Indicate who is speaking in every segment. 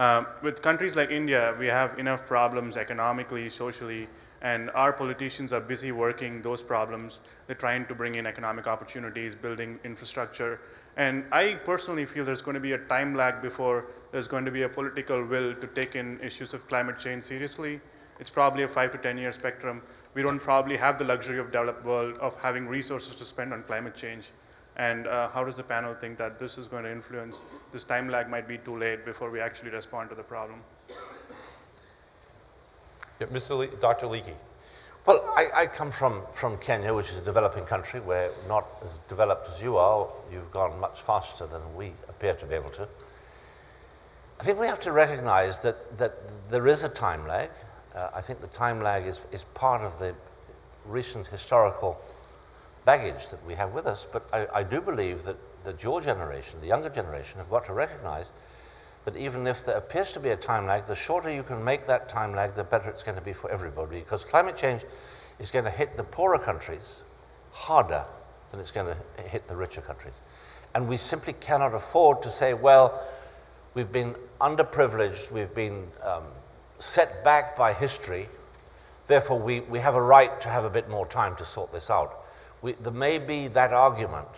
Speaker 1: Um, with countries like India, we have enough problems economically, socially, and our politicians are busy working those problems. They're trying to bring in economic opportunities, building infrastructure. And I personally feel there's going to be a time lag before there's going to be a political will to take in issues of climate change seriously. It's probably a five to 10 year spectrum. We don't probably have the luxury of developed world of having resources to spend on climate change. And uh, how does the panel think that this is going to influence? This time lag might be too late before we actually respond to the problem.
Speaker 2: Yeah, Mr. Le- Dr. Leakey.
Speaker 3: Well, I, I come from, from Kenya, which is a developing country where not as developed as you are, you've gone much faster than we appear to be able to. I think we have to recognize that, that there is a time lag. Uh, I think the time lag is, is part of the recent historical baggage that we have with us, but I, I do believe that, that your generation, the younger generation, have got to recognize that even if there appears to be a time lag, the shorter you can make that time lag, the better it's going to be for everybody. Because climate change is going to hit the poorer countries harder than it's going to hit the richer countries. And we simply cannot afford to say, well, we've been underprivileged, we've been um, set back by history, therefore we, we have a right to have a bit more time to sort this out. We, there may be that argument,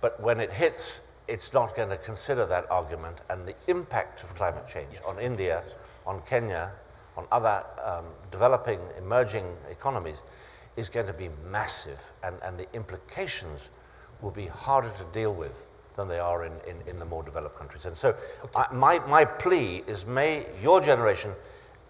Speaker 3: but when it hits, it's not going to consider that argument and the impact of climate change yes. on India, on Kenya, on other um, developing, emerging economies is going to be massive, and, and the implications will be harder to deal with than they are in, in, in the more developed countries. And so, okay. I, my, my plea is may your generation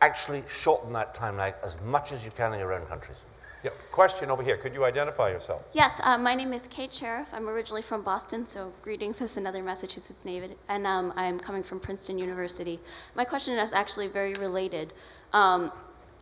Speaker 3: actually shorten that time lag as much as you can in your own countries.
Speaker 2: Yep. Question over here. Could you identify yourself?
Speaker 4: Yes, uh, my name is Kate Sheriff. I'm originally from Boston, so greetings as another Massachusetts native, and um, I'm coming from Princeton University. My question is actually very related. Um,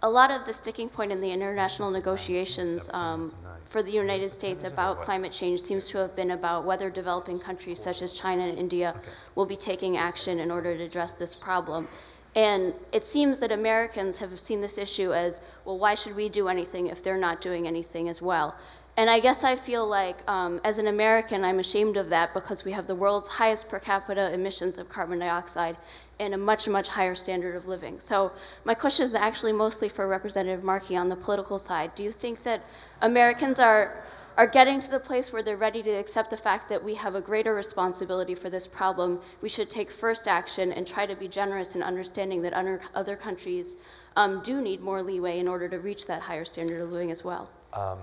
Speaker 4: a lot of the sticking point in the international negotiations um, for the United States about climate change seems to have been about whether developing countries such as China and India will be taking action in order to address this problem. And it seems that Americans have seen this issue as, well, why should we do anything if they're not doing anything as well? And I guess I feel like, um, as an American, I'm ashamed of that because we have the world's highest per capita emissions of carbon dioxide and a much, much higher standard of living. So, my question is actually mostly for Representative Markey on the political side. Do you think that Americans are are getting to the place where they're ready to accept the fact that we have a greater responsibility for this problem, we should take first action and try to be generous in understanding that other countries um, do need more leeway in order to reach that higher standard of living as well. Um,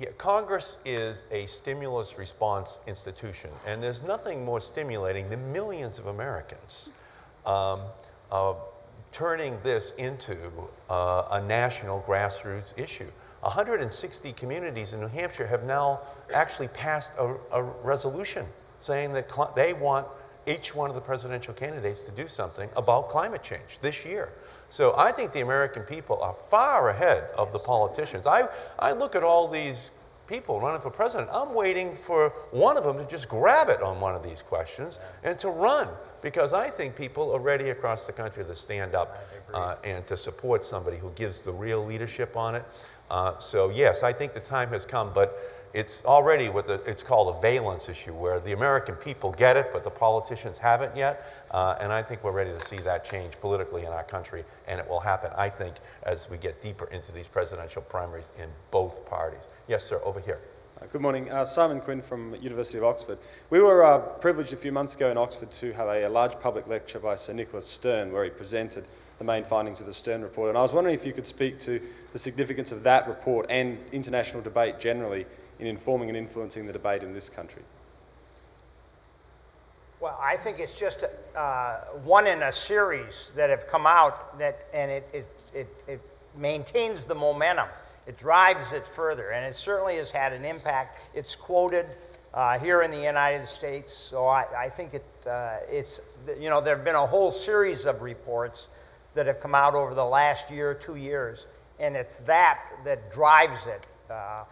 Speaker 2: yeah, Congress is a stimulus response institution, and there's nothing more stimulating than millions of Americans um, uh, turning this into uh, a national grassroots issue. 160 communities in New Hampshire have now actually passed a, a resolution saying that cl- they want each one of the presidential candidates to do something about climate change this year. So I think the American people are far ahead of the politicians. I, I look at all these people running for president. I'm waiting for one of them to just grab it on one of these questions and to run because I think people are ready across the country to stand up uh, and to support somebody who gives the real leadership on it. Uh, so yes, I think the time has come, but it's already what the, it's called a valence issue, where the American people get it, but the politicians haven't yet. Uh, and I think we're ready to see that change politically in our country, and it will happen, I think, as we get deeper into these presidential primaries in both parties. Yes, sir, over here.
Speaker 5: Uh, good morning. Uh, Simon Quinn from University of Oxford. We were uh, privileged a few months ago in Oxford to have a, a, large public lecture by Sir Nicholas Stern where he presented the main findings of the Stern report. And I was wondering if you could speak to the significance of that report and international debate generally in informing and influencing the debate in this country?
Speaker 6: Well, I think it's just uh, one in a series that have come out that, and it, it, it, it maintains the momentum. It drives it further, and it certainly has had an impact. It's quoted uh, here in the United States, so I, I think it, uh, it's, you know, there have been a whole series of reports that have come out over the last year, or two years, and it's that that drives it. Uh,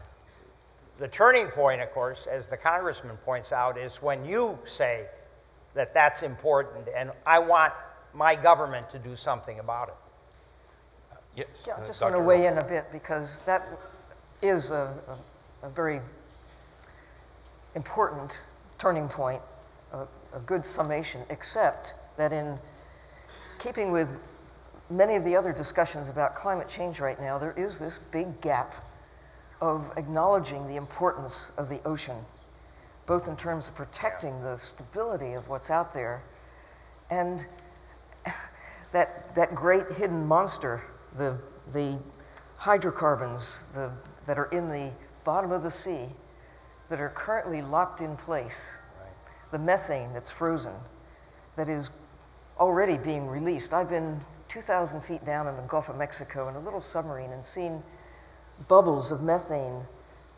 Speaker 6: the turning point, of course, as the congressman points out, is when you say that that's important and I want my government to do something about it.
Speaker 2: Yes.
Speaker 7: Yeah, I uh, just want to weigh in a bit because that is a, a, a very important turning point, a, a, good summation, except that in keeping with many of the other discussions about climate change right now, there is this big gap of acknowledging the importance of the ocean, both in terms of protecting the stability of what's out there and that, that great hidden monster, the, the hydrocarbons the, that are in the bottom of the sea that are currently locked in place, the methane that's frozen, that is already being released. I've been 2,000 feet down in the Gulf of Mexico in a little submarine and seen bubbles of methane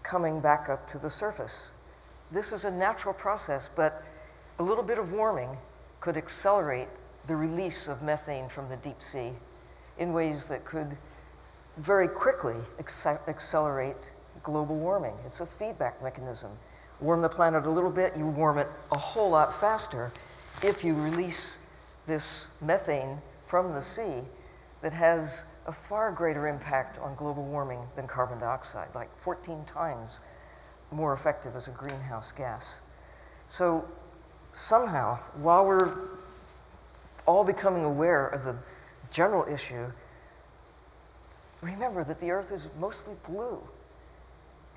Speaker 7: coming back up to the surface. This is a natural process, but a little bit of warming could accelerate the release of methane from the deep sea in ways that could very quickly acce- accelerate global warming. It's a feedback mechanism. Warm the planet a little bit, you warm it a whole lot faster if you release this methane from the sea that has a far greater impact on global warming than carbon dioxide, like 14 times more effective as a greenhouse gas. So, somehow, while we're all becoming aware of the general issue, remember that the earth is mostly blue.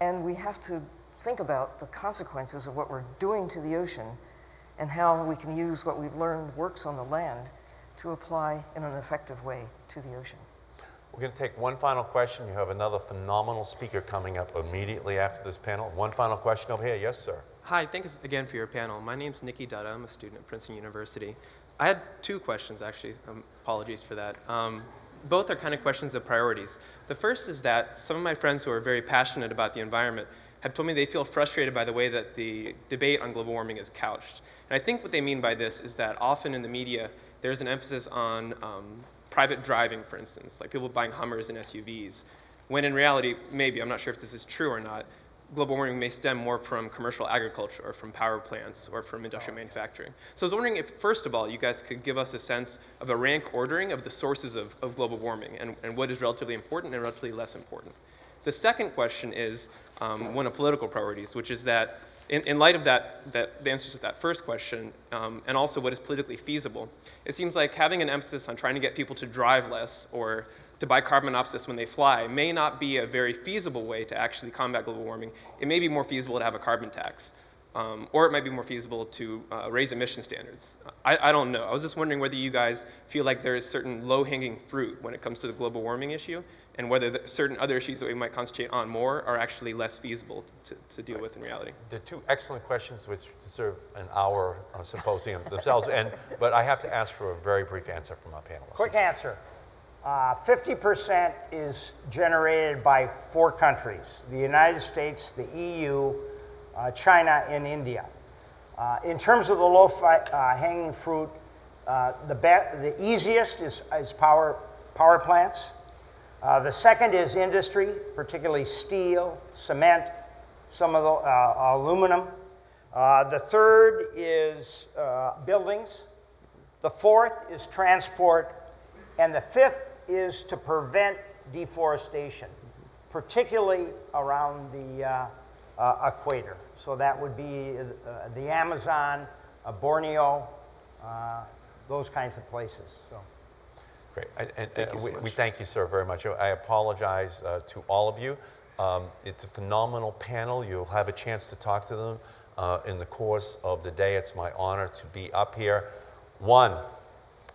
Speaker 7: And we have to think about the consequences of what we're doing to the ocean and how we can use what we've learned works on the land to apply in an effective way to the ocean.
Speaker 2: We're going to take one final question. You have another phenomenal speaker coming up immediately after this panel. One final question over here. Yes, sir.
Speaker 8: Hi, thanks again for your panel. My name's Nikki Dutta. I'm a student at Princeton University. I had two questions, actually. Um, apologies for that. Um, both are kind of questions of priorities. The first is that some of my friends who are very passionate about the environment have told me they feel frustrated by the way that the debate on global warming is couched. And I think what they mean by this is that often in the media, there's an emphasis on um, private driving, for instance, like people buying Hummers and SUVs, when in reality, maybe, I'm not sure if this is true or not, global warming may stem more from commercial agriculture or from power plants or from industrial manufacturing. So I was wondering if, first of all, you guys could give us a sense of a rank ordering of the sources of, of global warming and, and what is relatively important and relatively less important. The second question is um, one of political priorities, which is that in, in light of that, that, the answers to that first question, um, and also what is politically feasible, it seems like having an emphasis on trying to get people to drive less or to buy carbon monoxide when they fly may not be a very feasible way to actually combat global warming. It may be more feasible to have a carbon tax, um, or it might be more feasible to uh, raise emission standards. I, I don't know. I was just wondering whether you guys feel like there is certain low-hanging fruit when it comes to the global warming issue, and whether the, certain other issues that we might concentrate on more are actually less feasible to, to deal with in reality.
Speaker 2: The two excellent questions which deserve an hour uh, symposium themselves, and, but I have to ask for a very brief answer from our panelists.
Speaker 6: Quick answer. Uh, 50% is generated by four countries the United States, the EU, uh, China, and India. Uh, in terms of the low fi- uh, hanging fruit, uh, the, be- the easiest is, is power, power plants. Uh, the second is industry, particularly steel, cement, some of the uh, aluminum. Uh, the third is uh, buildings. The fourth is transport. And the fifth is to prevent deforestation, particularly around the uh, equator. So that would be the Amazon, Borneo, those kinds of places. So.
Speaker 2: Great. And, and, uh, we, we thank you, sir, very much. I apologize uh, to all of you. Um, it's a phenomenal panel. You'll have a chance to talk to them uh, in the course of the day. It's my honor to be up here. One,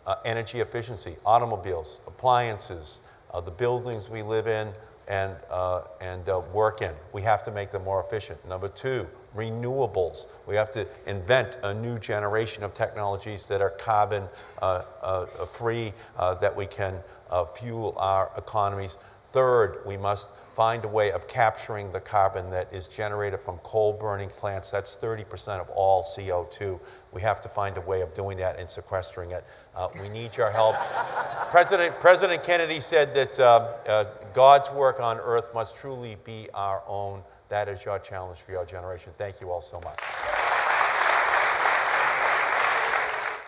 Speaker 2: uh, energy efficiency, automobiles, appliances, uh, the buildings we live in and, uh, and uh, work in. We have to make them more efficient. Number two, renewables. We have to invent a new generation of technologies that are carbon uh, uh, free, uh, that we can uh, fuel our economies. Third, we must find a way of capturing the carbon that is generated from coal burning plants. That's 30% of all CO2. We have to find a way of doing that and sequestering it. Uh, we need your help. President, President Kennedy said that uh, uh, God's work on earth must truly be our own. That is your challenge for your generation. Thank you all so much.